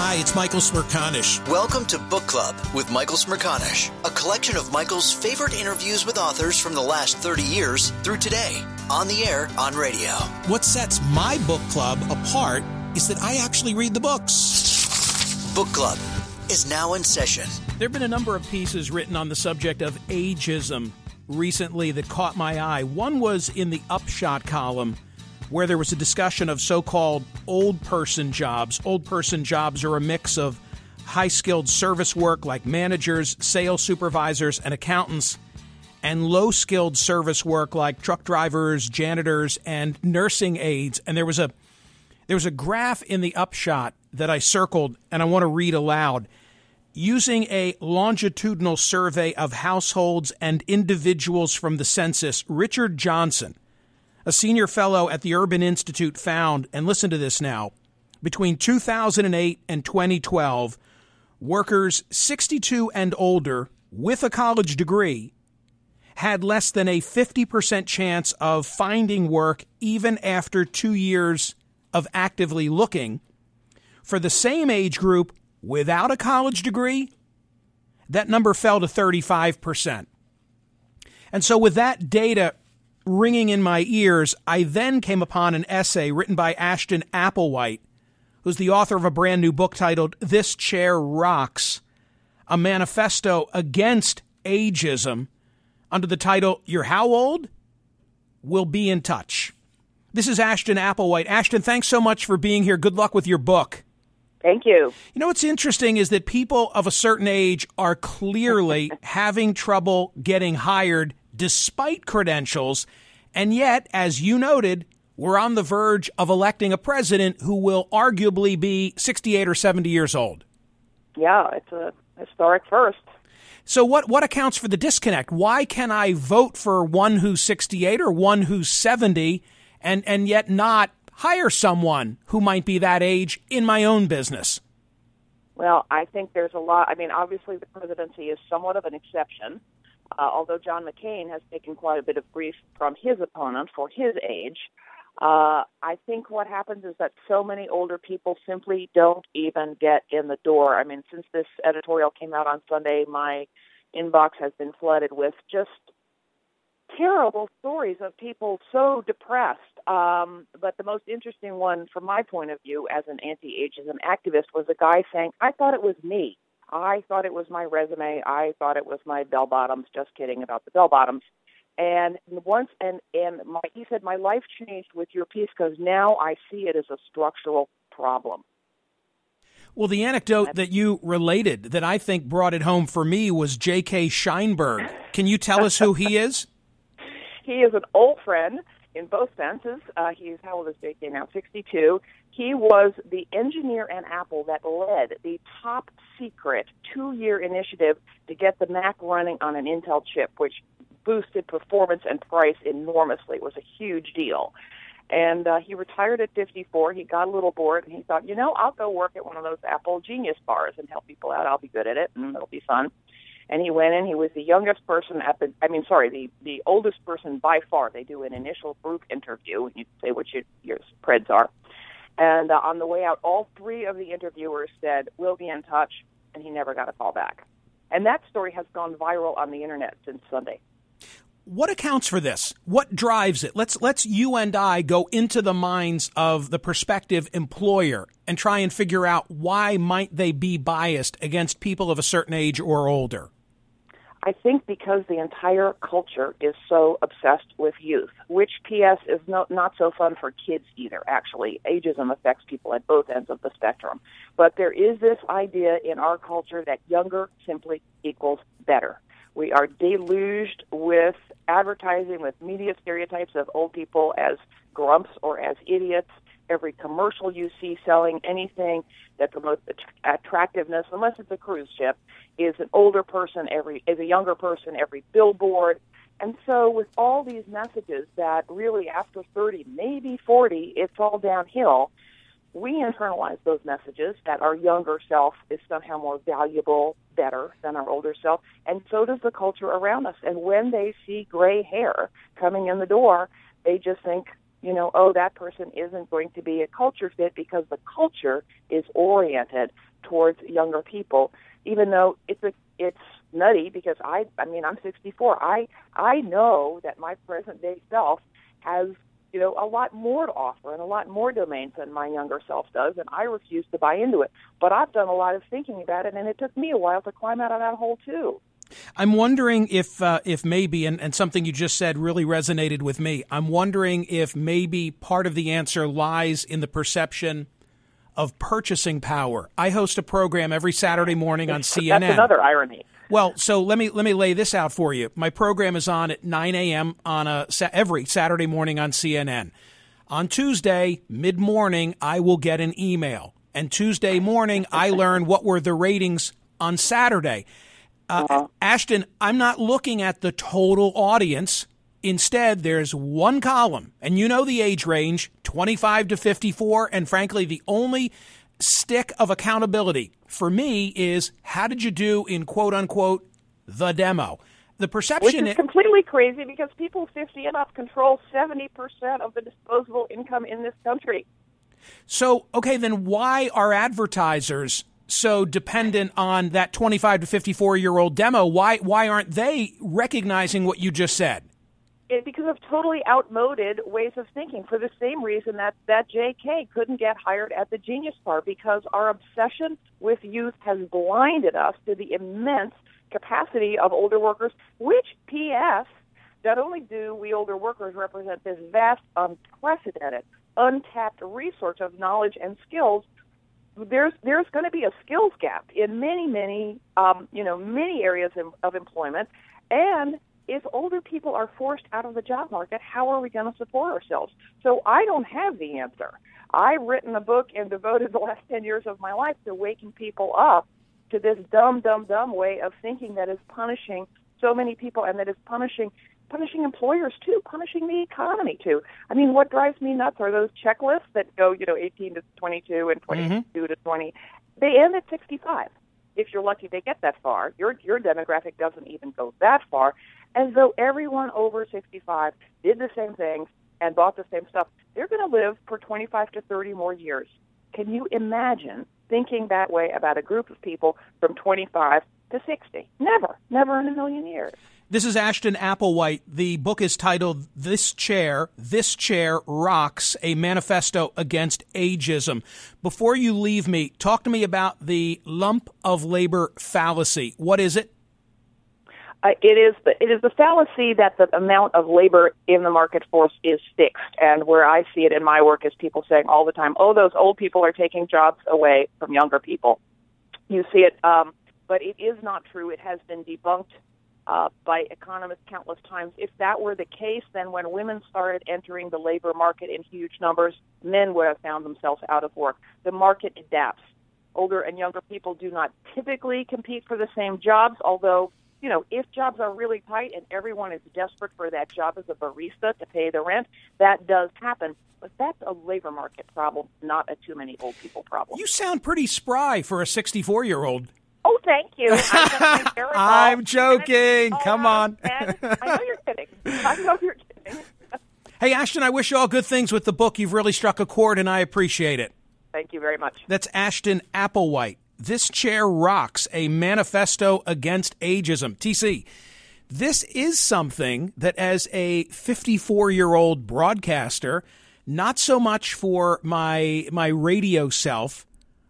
Hi, it's Michael Smerconish. Welcome to Book Club with Michael Smerconish, a collection of Michael's favorite interviews with authors from the last 30 years through today, on the air, on radio. What sets my book club apart is that I actually read the books. Book Club is now in session. There have been a number of pieces written on the subject of ageism recently that caught my eye. One was in the Upshot column where there was a discussion of so called old person jobs. Old person jobs are a mix of high skilled service work like managers, sales supervisors, and accountants, and low skilled service work like truck drivers, janitors, and nursing aides. And there was a there was a graph in the upshot that I circled and I want to read aloud. Using a longitudinal survey of households and individuals from the census, Richard Johnson, a senior fellow at the Urban Institute found, and listen to this now, between 2008 and 2012, workers 62 and older with a college degree had less than a 50% chance of finding work even after two years of actively looking. For the same age group without a college degree, that number fell to 35%. And so, with that data ringing in my ears, I then came upon an essay written by Ashton Applewhite, who's the author of a brand new book titled This Chair Rocks, a manifesto against ageism under the title You're How Old? We'll Be in Touch. This is Ashton Applewhite. Ashton, thanks so much for being here. Good luck with your book. Thank you. You know what's interesting is that people of a certain age are clearly having trouble getting hired despite credentials. And yet, as you noted, we're on the verge of electing a president who will arguably be 68 or 70 years old. Yeah, it's a historic first. So what what accounts for the disconnect? Why can I vote for one who's 68 or one who's 70 and and yet not hire someone who might be that age in my own business? Well, I think there's a lot. I mean, obviously the presidency is somewhat of an exception uh, although John McCain has taken quite a bit of grief from his opponent for his age. Uh, I think what happens is that so many older people simply don't even get in the door. I mean, since this editorial came out on Sunday, my inbox has been flooded with just terrible stories of people so depressed. Um, but the most interesting one, from my point of view, as an anti-ageism activist, was a guy saying, "I thought it was me. I thought it was my resume. I thought it was my bell bottoms. Just kidding about the bell bottoms." And once, and and my, he said, "My life changed with your piece because now I see it as a structural problem." Well, the anecdote that you related that I think brought it home for me was J.K. Scheinberg. Can you tell us who he is? he is an old friend in both senses. Uh, he's how old is J.K. now? 62. He was the engineer at Apple that led the top secret two-year initiative to get the Mac running on an Intel chip, which boosted performance and price enormously. It was a huge deal. And uh, he retired at 54. He got a little bored, and he thought, you know, I'll go work at one of those Apple Genius bars and help people out. I'll be good at it, and it'll be fun. And he went in. He was the youngest person at the. I mean, sorry, the the oldest person by far. They do an initial group interview, and you say what your your preds are. And uh, on the way out, all three of the interviewers said, "We'll be in touch," and he never got a call back. And that story has gone viral on the internet since Sunday what accounts for this? What drives it? Let's let's you and I go into the minds of the prospective employer and try and figure out why might they be biased against people of a certain age or older. I think because the entire culture is so obsessed with youth, which PS is not not so fun for kids either. Actually, ageism affects people at both ends of the spectrum. But there is this idea in our culture that younger simply equals better. We are deluged with advertising, with media stereotypes of old people as grumps or as idiots. Every commercial you see selling anything that promotes attractiveness, unless it's a cruise ship, is an older person. Every is a younger person. Every billboard, and so with all these messages that really after 30, maybe 40, it's all downhill we internalize those messages that our younger self is somehow more valuable, better than our older self, and so does the culture around us. And when they see gray hair coming in the door, they just think, you know, oh, that person isn't going to be a culture fit because the culture is oriented towards younger people, even though it's a it's nutty because I I mean I'm 64. I I know that my present day self has you know, a lot more to offer and a lot more domains than my younger self does, and I refuse to buy into it. But I've done a lot of thinking about it, and it took me a while to climb out of that hole too. I'm wondering if uh, if maybe, and, and something you just said really resonated with me. I'm wondering if maybe part of the answer lies in the perception of purchasing power. I host a program every Saturday morning on CNN. That's another irony. Well, so let me let me lay this out for you. My program is on at 9 a.m. on a every Saturday morning on CNN. On Tuesday mid morning, I will get an email, and Tuesday morning, I learn what were the ratings on Saturday. Uh, uh-huh. Ashton, I'm not looking at the total audience. Instead, there's one column, and you know the age range 25 to 54, and frankly, the only stick of accountability for me is how did you do in quote unquote the demo? The perception Which is completely crazy because people 50 and up control 70% of the disposable income in this country. So, okay, then why are advertisers so dependent on that 25 to 54 year old demo? Why why aren't they recognizing what you just said? it, because of totally outmoded ways of thinking for the same reason that that JK couldn't get hired at the Genius Bar because our obsession with youth has blinded us to the immense capacity of older workers, which PS not only do we older workers represent this vast, unprecedented, untapped resource of knowledge and skills, there's there's going to be a skills gap in many many um, you know many areas of, of employment, and if older people are forced out of the job market, how are we going to support ourselves? So I don't have the answer. I've written a book and devoted the last 10 years of my life to waking people up to this dumb, dumb, dumb way of thinking that is punishing so many people and that is punishing punishing employers too, punishing the economy too. I mean, what drives me nuts are those checklists that go, you know, 18 to 22 and 22 mm-hmm. to 20. They end at 65 if you're lucky they get that far. Your your demographic doesn't even go that far And though everyone over 65 did the same things and bought the same stuff. They're going to live for 25 to 30 more years. Can you imagine thinking that way about a group of people from 25 to 60? Never, never in a million years. This is Ashton Applewhite. The book is titled This Chair, This Chair Rocks, a manifesto against ageism. Before you leave me, talk to me about the lump of labor fallacy. What is it? Uh, it is the it is the fallacy that the amount of labor in the market force is fixed, and where I see it in my work is people saying all the time, "Oh, those old people are taking jobs away from younger people." You see it, um, but it is not true. It has been debunked uh, by economists countless times. If that were the case, then when women started entering the labor market in huge numbers, men would have found themselves out of work. The market adapts. Older and younger people do not typically compete for the same jobs, although you know, if jobs are really tight and everyone is desperate for that job as a barista to pay the rent, that does happen. But that's a labor market problem, not a too many old people problem. You sound pretty spry for a 64 year old. Oh, thank you. I'm, joking. Come on. I know you're kidding. I know you're kidding. hey, Ashton, I wish you all good things with the book. You've really struck a chord, and I appreciate it. Thank you very much. That's Ashton Applewhite. This Chair Rocks, a manifesto against ageism. TC, this is something that, as a 54 year old broadcaster, not so much for my, my radio self,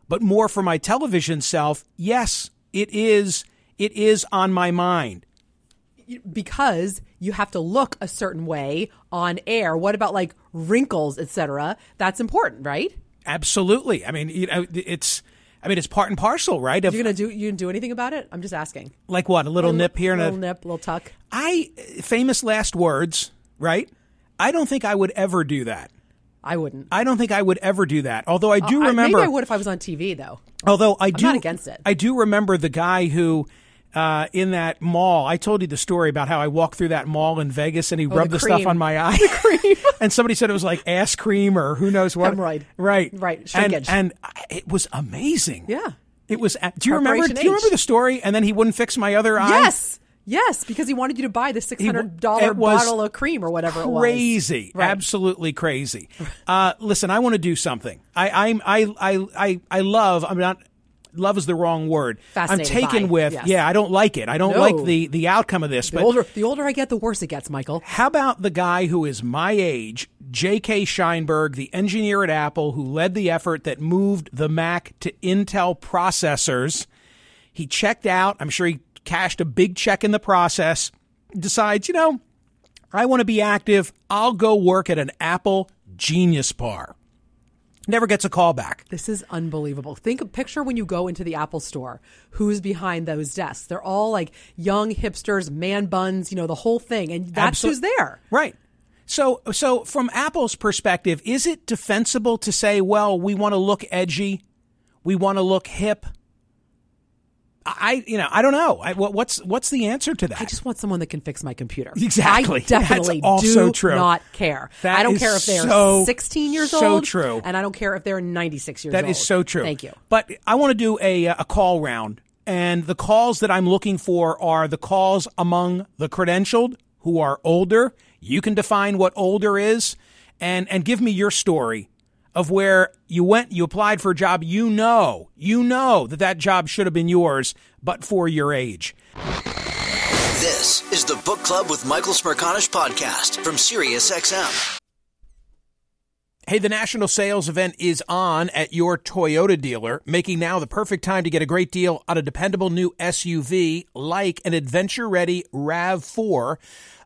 but more for my television self, yes, it is, it is on my mind. Because you have to look a certain way on air. What about like wrinkles, etc.? That's important, right? Absolutely. I mean, you know, it's I mean, it's part and parcel, right? Of, you gonna do you gonna do anything about it? I'm just asking. Like what? A little, nip here and a little nip, little tuck. I famous last words, right? I don't think I would ever do that. I wouldn't. I don't think I would ever do that. Although I do uh, remember. Maybe I would if I was on TV, though. Although I do, I'm not against it. I do remember the guy who uh, in that mall. I told you the story about how I walked through that mall in Vegas and he oh, rubbed the, the stuff on my eye. cream. and somebody said it was like ass cream or who knows what. Hemorrhoid. Right. Right. Shrinkage. And, and it was amazing. Yeah. It was. Do you remember? Do you remember the story? And then he wouldn't fix my other eye. Yes. Yes, because he wanted you to buy the six hundred dollar bottle of cream or whatever crazy, it was. Crazy, right. absolutely crazy. Uh, listen, I want to do something. I, I, I, I, I love. I'm not love is the wrong word. I'm taken by. with. Yes. Yeah, I don't like it. I don't no. like the the outcome of this. The but older the older I get, the worse it gets, Michael. How about the guy who is my age, J.K. Scheinberg, the engineer at Apple who led the effort that moved the Mac to Intel processors? He checked out. I'm sure he cashed a big check in the process. Decides, you know, I want to be active. I'll go work at an Apple Genius Bar never gets a call back. This is unbelievable. Think picture when you go into the Apple store, who's behind those desks? They're all like young hipsters, man buns, you know, the whole thing. And that's Absol- who's there. Right. So so from Apple's perspective, is it defensible to say, well, we want to look edgy, we want to look hip, I, you know, I don't know. I, what's what's the answer to that? I just want someone that can fix my computer. Exactly. I definitely do true. not care. That I don't care if they're so, 16 years so old. So true. And I don't care if they're 96 years that old. That is so true. Thank you. But I want to do a a call round, and the calls that I'm looking for are the calls among the credentialed who are older. You can define what older is, and and give me your story of where you went, you applied for a job, you know, you know that that job should have been yours, but for your age. This is the Book Club with Michael Smerconish podcast from SiriusXM. Hey, the national sales event is on at your Toyota dealer, making now the perfect time to get a great deal on a dependable new SUV like an adventure ready RAV4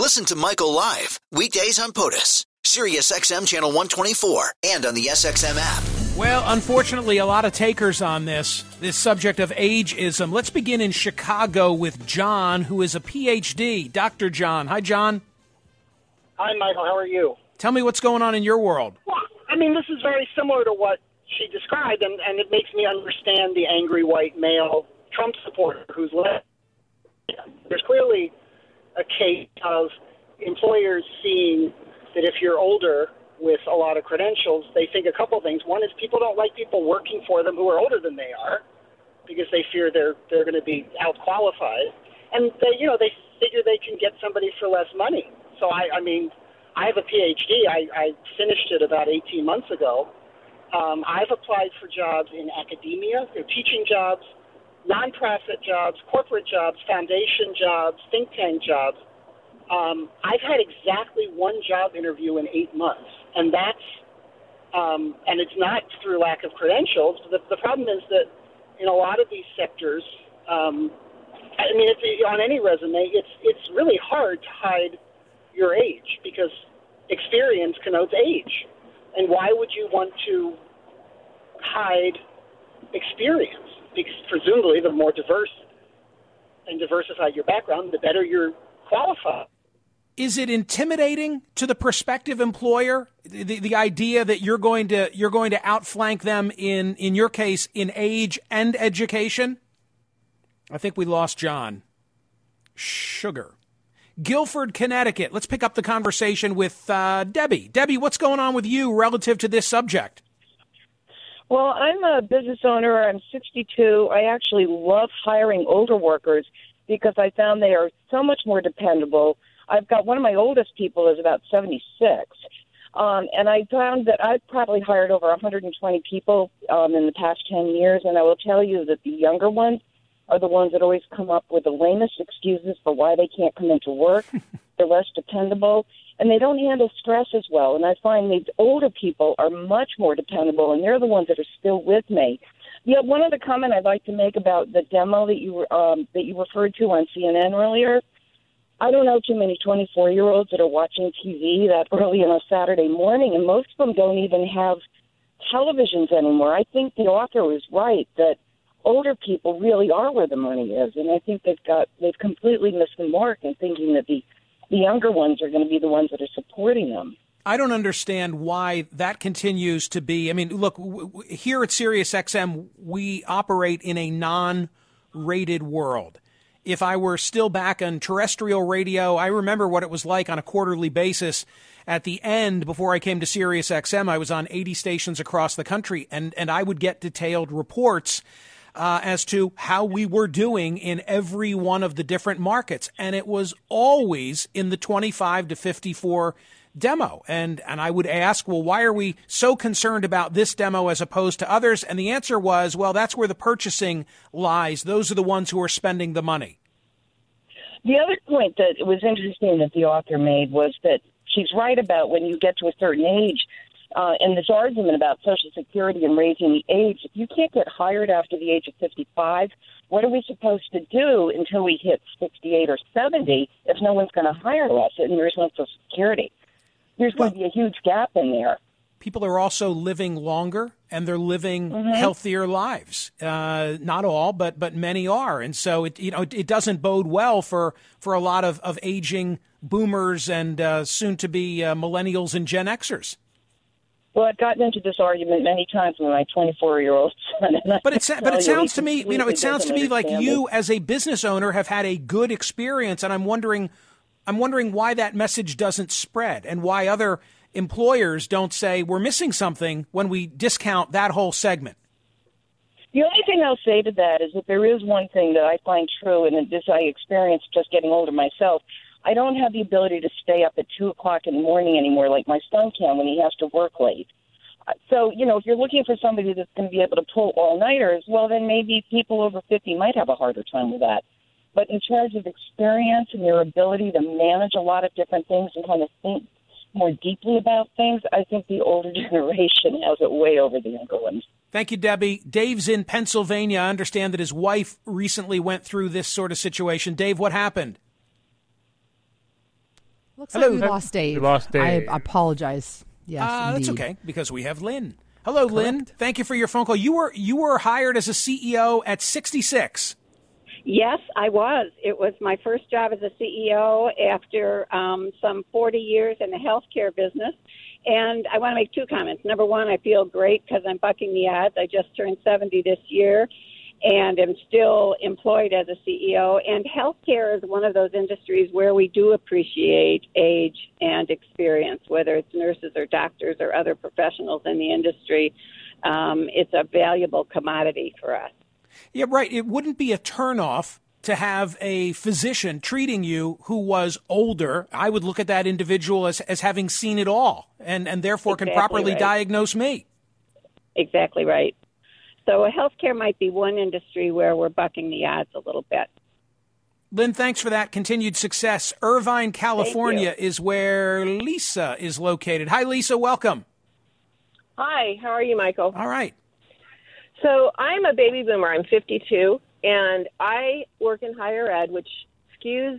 Listen to Michael live weekdays on POTUS, Sirius XM channel 124, and on the SXM app. Well, unfortunately, a lot of takers on this this subject of ageism. Let's begin in Chicago with John, who is a PhD. Dr. John. Hi, John. Hi, Michael. How are you? Tell me what's going on in your world. Well, I mean, this is very similar to what she described, and, and it makes me understand the angry white male Trump supporter who's left. There's clearly a case of employers seeing that if you're older with a lot of credentials, they think a couple things. One is people don't like people working for them who are older than they are because they fear they're they're going to be outqualified, and they you know they figure they can get somebody for less money. So I I mean I have a PhD. I, I finished it about 18 months ago. Um, I've applied for jobs in academia, know, teaching jobs, nonprofit jobs, corporate jobs, foundation jobs, think tank jobs. Um, I've had exactly one job interview in eight months, and that's um, and it's not through lack of credentials. The, the problem is that in a lot of these sectors, um, I mean, it's, on any resume, it's it's really hard to hide your age because experience connotes age, and why would you want to hide experience? Presumably, the more diverse and diversified your background, the better you're qualified. Is it intimidating to the prospective employer the, the idea that you're going to you're going to outflank them in in your case in age and education? I think we lost John. Sugar. Guilford, Connecticut. Let's pick up the conversation with uh, Debbie. Debbie, what's going on with you relative to this subject? Well, I'm a business owner. I'm 62. I actually love hiring older workers because I found they are so much more dependable. I've got one of my oldest people is about 76. Um, and I found that I've probably hired over 120 people um, in the past 10 years. And I will tell you that the younger ones are the ones that always come up with the lamest excuses for why they can't come into work. They're less dependable and they don't handle stress as well. And I find these older people are much more dependable, and they're the ones that are still with me. Yeah, one other comment I'd like to make about the demo that you um, that you referred to on CNN earlier. I don't know too many 24 year olds that are watching TV that early on a Saturday morning, and most of them don't even have televisions anymore. I think the author was right that older people really are where the money is, and I think they've got they've completely missed the mark in thinking that the the younger ones are going to be the ones that are supporting them. I don't understand why that continues to be. I mean, look, w- w- here at SiriusXM, we operate in a non-rated world. If I were still back on terrestrial radio, I remember what it was like on a quarterly basis. At the end, before I came to SiriusXM, I was on 80 stations across the country, and, and I would get detailed reports uh, as to how we were doing in every one of the different markets. And it was always in the 25 to 54 demo. And, and I would ask, well, why are we so concerned about this demo as opposed to others? And the answer was, well, that's where the purchasing lies. Those are the ones who are spending the money. The other point that was interesting that the author made was that she's right about when you get to a certain age, uh, in this argument about Social Security and raising the age, if you can't get hired after the age of 55, what are we supposed to do until we hit 68 or 70 if no one's going to hire us and there's no Social Security? There's going to be a huge gap in there. People are also living longer and they're living mm-hmm. healthier lives. Uh, not all, but but many are, and so it you know it, it doesn't bode well for for a lot of, of aging boomers and uh, soon to be uh, millennials and Gen Xers. Well, I've gotten into this argument many times with my 24 year old son. But it but it sounds to me, you know, it sounds to me like you, as a business owner, have had a good experience, and I'm wondering, I'm wondering why that message doesn't spread, and why other employers don't say we're missing something when we discount that whole segment. The only thing I'll say to that is that there is one thing that I find true, and this I experienced just getting older myself. I don't have the ability to stay up at two o'clock in the morning anymore like my son can when he has to work late. Uh, so, you know, if you're looking for somebody that's going to be able to pull all nighters, well, then maybe people over 50 might have a harder time with that. But in terms of experience and your ability to manage a lot of different things and kind of think more deeply about things, I think the older generation has it way over the younger ones. Thank you, Debbie. Dave's in Pennsylvania. I understand that his wife recently went through this sort of situation. Dave, what happened? Looks Hello. like we lost Dave. We lost Dave. I apologize. Yes, uh, that's okay because we have Lynn. Hello, Correct. Lynn. Thank you for your phone call. You were you were hired as a CEO at 66. Yes, I was. It was my first job as a CEO after um, some 40 years in the healthcare business. And I want to make two comments. Number one, I feel great because I'm bucking the odds. I just turned 70 this year and am still employed as a CEO. And healthcare is one of those industries where we do appreciate age and experience, whether it's nurses or doctors or other professionals in the industry. Um, it's a valuable commodity for us. Yeah, right. It wouldn't be a turnoff to have a physician treating you who was older. I would look at that individual as, as having seen it all and, and therefore exactly can properly right. diagnose me. Exactly right. So healthcare might be one industry where we're bucking the odds a little bit. Lynn, thanks for that continued success. Irvine, California is where Lisa is located. Hi, Lisa. Welcome. Hi. How are you, Michael? All right. So I'm a baby boomer. I'm 52, and I work in higher ed, which skews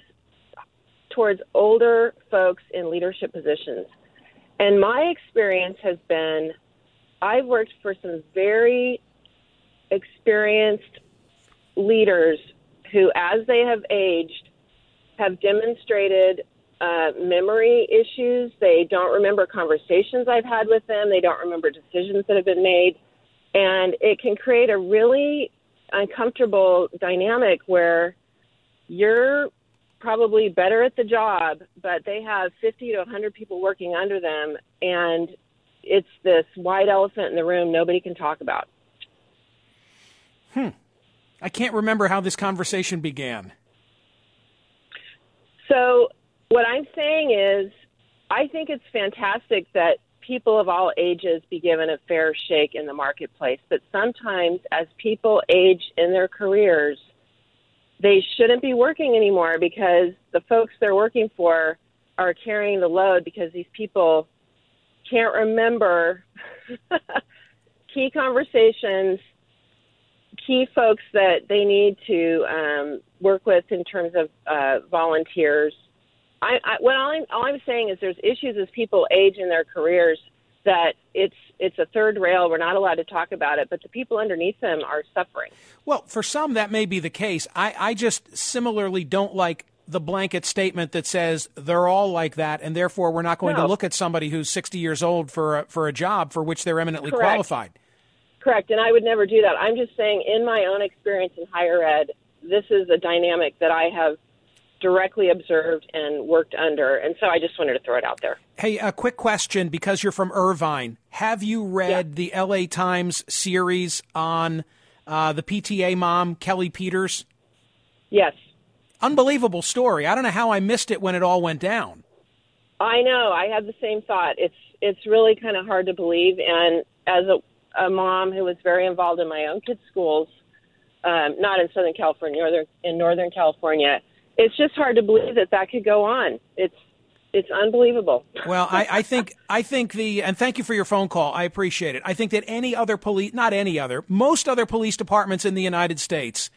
towards older folks in leadership positions. And my experience has been I've worked for some very experienced leaders who, as they have aged, have demonstrated uh, memory issues. They don't remember conversations I've had with them. They don't remember decisions that have been made. And it can create a really uncomfortable dynamic where you're probably better at the job, but they have 50 to 100 people working under them. And it's this white elephant in the room nobody can talk about. Hmm. I can't remember how this conversation began. So, what I'm saying is, I think it's fantastic that people of all ages be given a fair shake in the marketplace. But sometimes, as people age in their careers, they shouldn't be working anymore because the folks they're working for are carrying the load because these people can't remember key conversations key folks that they need to um, work with in terms of uh, volunteers. I, I, what all I'm, all I'm saying is there's issues as people age in their careers that it's it's a third rail. We're not allowed to talk about it, but the people underneath them are suffering. Well, for some that may be the case. I, I just similarly don't like the blanket statement that says they're all like that, and therefore we're not going No. to look at somebody who's 60 years old for a, for a job for which they're eminently Correct. qualified. Correct, and I would never do that. I'm just saying, in my own experience in higher ed, this is a dynamic that I have directly observed and worked under, and so I just wanted to throw it out there. Hey, a quick question because you're from Irvine. Have you read the LA Times series on uh, the PTA mom, Kelli Peters? Yes. Unbelievable story. I don't know how I missed it when it all went down. I know. I had the same thought. It's it's really kind of hard to believe. And as a, a mom who was very involved in my own kids' schools, um, not in Southern California, northern in Northern California, it's just hard to believe that that could go on. It's it's unbelievable. Well, I, I think I think the and thank you for your phone call. I appreciate it. I think that any other police, not any other, most other police departments in the United States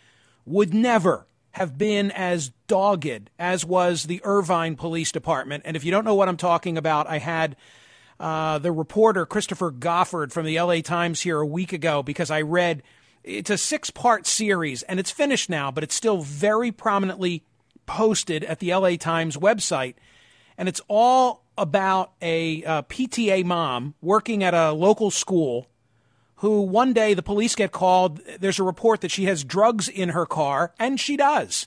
would never have been as dogged as was the Irvine Police Department. And if you don't know what I'm talking about, I had uh, the reporter Christopher Goffard from the LA Times here a week ago because I read it's a six part series and it's finished now, but it's still very prominently posted at the LA Times website. And it's all about a uh, PTA mom working at a local school who one day the police get called. There's a report that she has drugs in her car, and she does.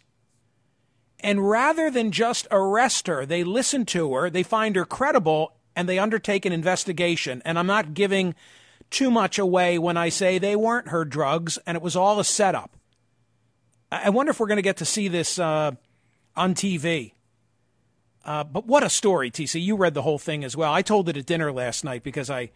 And rather than just arrest her, they listen to her, they find her credible, and they undertake an investigation. And I'm not giving too much away when I say they weren't her drugs, and it was all a setup. I wonder if we're going to get to see this uh, on TV. Uh, but what a story, TC. You read the whole thing as well. I told it at dinner last night because I,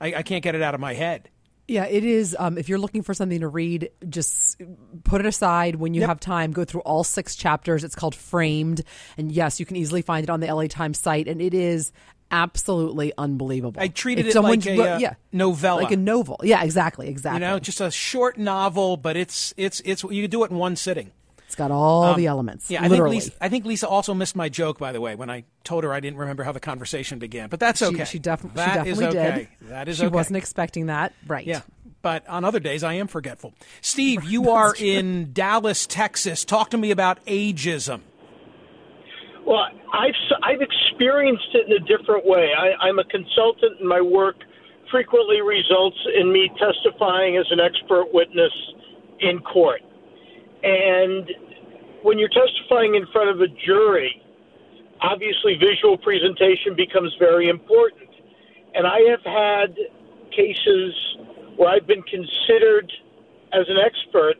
I, I can't get it out of my head. Yeah, it is. Um, if you're looking for something to read, just put it aside when you Yep. have time. Go through all six chapters. It's called Framed, and yes, you can easily find it on the LA Times site, and it is absolutely unbelievable. I treated If it like a, wrote- uh, yeah, novella. like a novel. Yeah, exactly, exactly. You know, just a short novel, but it's it's it's you do it in one sitting. it's got all Um, the elements. Yeah, I literally. think Lisa. I think Lisa also missed my joke, by the way, when I told her I didn't remember how the conversation began. But that's okay. She, def- she That is definitely okay. did. That is She okay. wasn't expecting that. Right. Yeah, but on other days I am forgetful. Steve, you are in Dallas, Texas. Talk to me about ageism. Well, I've I've experienced it in a different way. I, I'm a consultant, and my work frequently results in me testifying as an expert witness in court. And when you're testifying in front of a jury, obviously visual presentation becomes very important. And I have had cases where I've been considered as an expert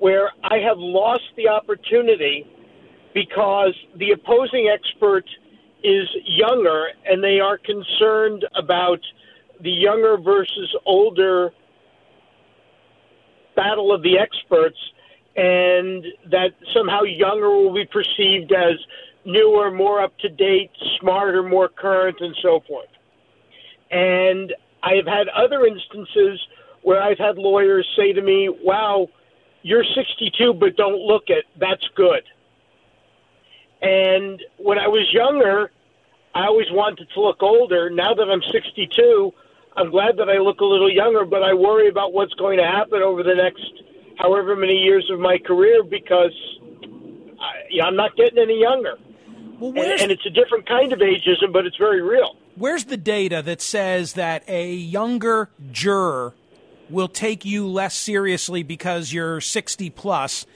where I have lost the opportunity because the opposing expert is younger and they are concerned about the younger versus older battle of the experts and that somehow younger will be perceived as newer, more up to date, smarter, more current, and so forth. And I have had other instances where I've had lawyers say to me, Wow, you're 62, but don't look it. That's good. And when I was younger, I always wanted to look older. Now that I'm 62, I'm glad that I look a little younger, but I worry about what's going to happen over the next however many years of my career because I, you know, I'm not getting any younger. and, and it's a different kind of ageism, but it's very real. Where's the data that says that a younger juror will take you less seriously because you're 60 plus?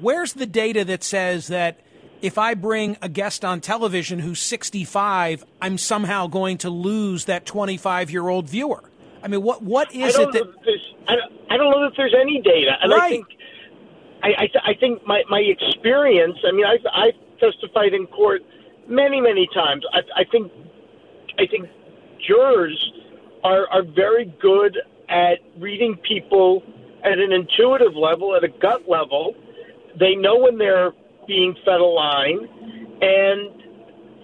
Where's the data that says that if I bring a guest on television who's 65, I'm somehow going to lose that 25 year old viewer? I mean, what what is it that know that there's, I, don't, I don't know that there's any data, and I think I, I, th- I think my, my experience. I mean, I've, I've testified in court many many times. I, I think I think jurors are are very good at reading people at an intuitive level, at a gut level. They know when they're being fed a line, and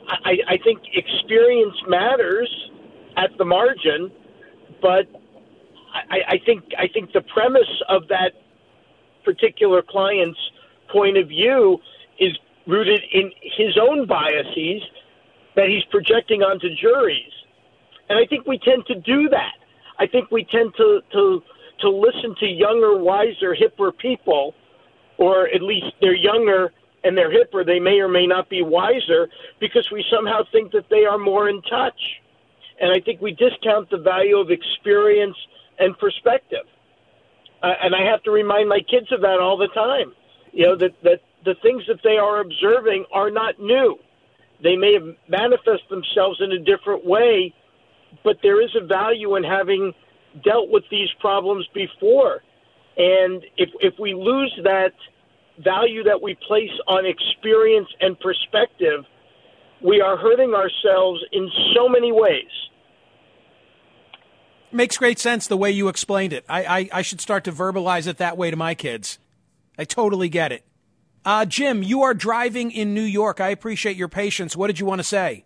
I, I think experience matters at the margin, but I, I think I think the premise of that particular client's point of view is rooted in his own biases that he's projecting onto juries. And I think we tend to do that. I think we tend to, to, to listen to younger, wiser, hipper people, or at least they're younger and they're hipper. They may or may not be wiser because we somehow think that they are more in touch. And I think we discount the value of experience and perspective. Uh, and I have to remind my kids of that all the time. You know, that, that the things that they are observing are not new. They may have manifest themselves in a different way, but there is a value in having dealt with these problems before. And if, if we lose that value that we place on experience and perspective, we are hurting ourselves in so many ways. Makes great sense the way you explained it. I, I, I should start to verbalize it that way to my kids. I totally get it. Uh, Jim, you are driving in New York. I appreciate your patience. What did you want to say?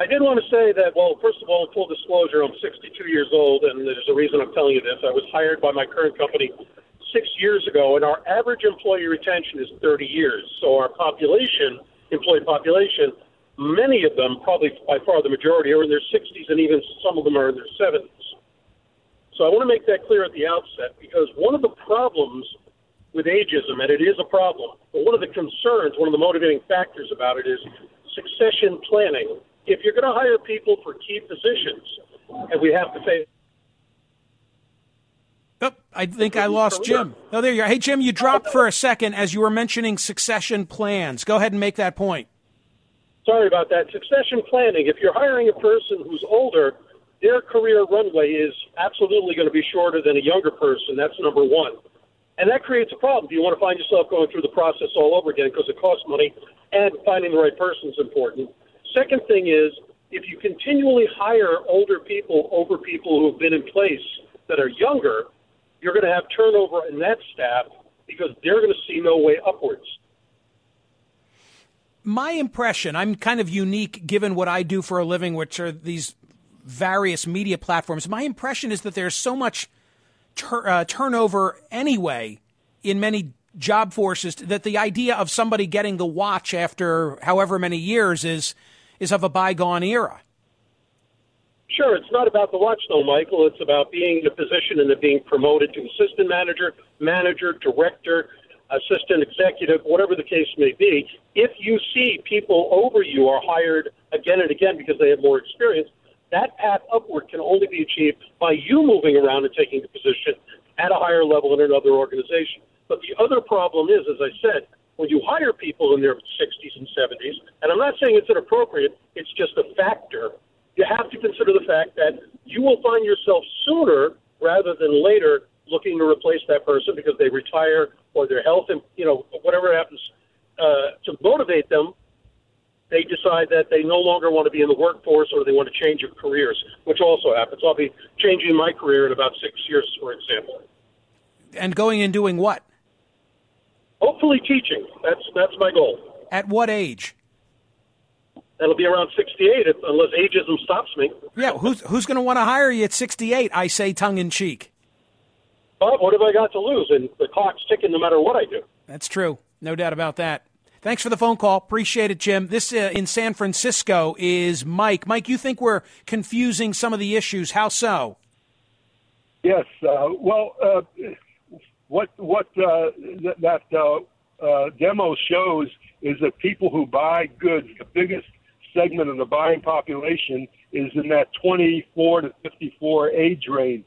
I did want to say that, well, first of all, full disclosure, I'm 62 years old, and there's a reason I'm telling you this. I was hired by my current company six years ago, and our average employee retention is 30 years. So our population, employee population, many of them, probably by far the majority, are in their 60s, and even some of them are in their 70s. So I want to make that clear at the outset because one of the problems with ageism, and it is a problem, but one of the concerns, one of the motivating factors about it is succession planning. If you're going to hire people for key positions, and we have to face Oh, I think I lost Jim. Oh, there you are. Hey, Jim, you dropped for a second as you were mentioning succession plans. Go ahead and make that point. Sorry about that. Succession planning. If you're hiring a person who's older, their career runway is absolutely going to be shorter than a younger person. That's number one. And that creates a problem. Do you want to find yourself going through the process all over again because it costs money and finding the right person is important. Second thing is if you continually hire older people over people who have been in place that are younger, you're going to have turnover in that staff because they're going to see no way upwards. My impression, I'm kind of unique given what I do for a living, which are these various media platforms. My impression is that there's so much tur- uh, turnover anyway in many job forces that the idea of somebody getting the watch after however many years is is of a bygone era. Sure, it's not about the watch though, Michael. It's about being in a position and then being promoted to assistant manager, manager, director, assistant executive, whatever the case may be. If you see people over you are hired again and again because they have more experience, that path upward can only be achieved by you moving around and taking the position at a higher level in another organization. But the other problem is, as I said, when you hire people in their 60s and 70s, and I'm not saying it's inappropriate, it's just a factor you have to consider the fact that you will find yourself sooner rather than later looking to replace that person because they retire or their health and you know whatever happens uh, to motivate them they decide that they no longer want to be in the workforce or they want to change their careers, which also happens. I'll be changing my career in about six years, for example. And going and doing what? Hopefully, teaching. That's that's my goal. At what age? That'll be around 68 if, unless ageism stops me. Yeah, who's who's going to want to hire you at 68? I say tongue in cheek. But what have I got to lose? And the clock's ticking no matter what I do. That's true. No doubt about that. Thanks for the phone call. Appreciate it, Jim. This uh, in San Francisco is Mike. Mike, you think we're confusing some of the issues. How so? Yes. Uh, well, uh, what what uh, th- that uh, uh, demo shows is that people who buy goods, the biggest segment of the buying population is in that 24 to 54 age range.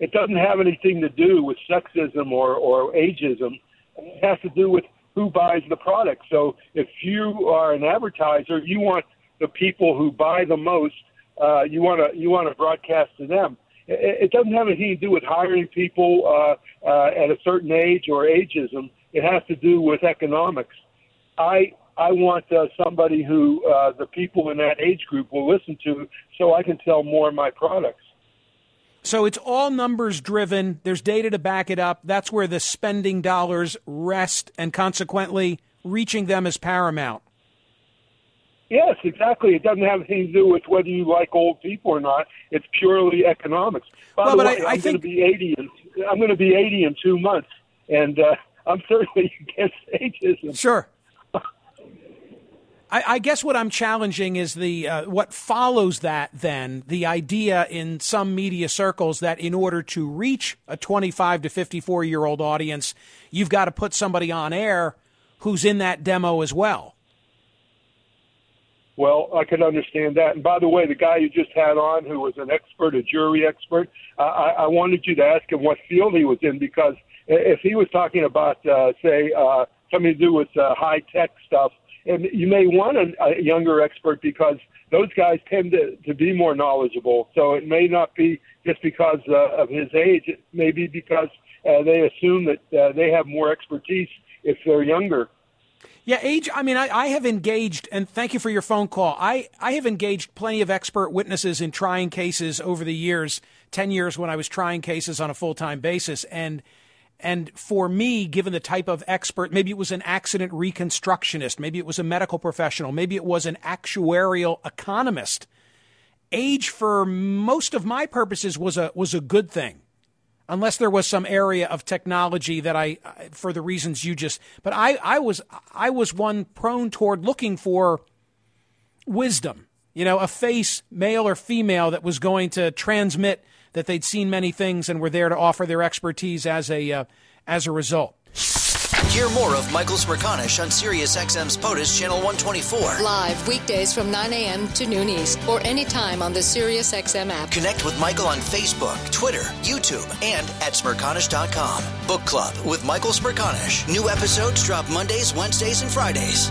It doesn't have anything to do with sexism or, or ageism. It has to do with who buys the product. So if you are an advertiser, you want the people who buy the most. Uh, you want to you want to broadcast to them. It, it doesn't have anything to do with hiring people uh, uh, at a certain age or ageism. It has to do with economics. I I want uh, somebody who uh, the people in that age group will listen to, so I can sell more of my products. So it's all numbers driven. There's data to back it up. That's where the spending dollars rest, and consequently, reaching them is paramount. Yes, exactly. It doesn't have anything to do with whether you like old people or not. It's purely economics. By well, the way, I, am going to be eighty. In, I'm going to be eighty in two months, and uh, I'm certainly against ageism. Sure. I, I, guess what I'm challenging is the uh, what follows that. Then the idea in some media circles that in order to reach a 25 to 54 year old audience, you've got to put somebody on air who's in that demo as well. Well, I can understand that. And by the way, the guy you just had on, who was an expert, a jury expert, I, I wanted you to ask him what field he was in because if he was talking about, uh, say, uh, something to do with uh, high tech stuff and you may want a, a younger expert because those guys tend to, to be more knowledgeable. So it may not be just because uh, of his age. It may be because uh, they assume that uh, they have more expertise if they're younger. Yeah, age. I mean, I, I, have engaged, and thank you for your phone call. I, I have engaged plenty of expert witnesses in trying cases over the years, 10 years when I was trying cases on a full time basis. And and for me, given the type of expert, maybe it was an accident reconstructionist, maybe it was a medical professional, maybe it was an actuarial economist. Age, for most of my purposes, was a was a good thing, unless there was some area of technology that I, for the reasons you just. But I, I was I was one prone toward looking for wisdom. You know, a face, male or female, that was going to transmit that they'd seen many things and were there to offer their expertise as a uh, as a result. Hear more of Michael Smerconish on SiriusXM's POTUS Channel 124. Live weekdays from 9 a.m. to noon East or anytime on the SiriusXM app. Connect with Michael on Facebook, Twitter, YouTube, and at Smerconish.com. Book Club with Michael Smerconish. New episodes drop Mondays, Wednesdays, and Fridays.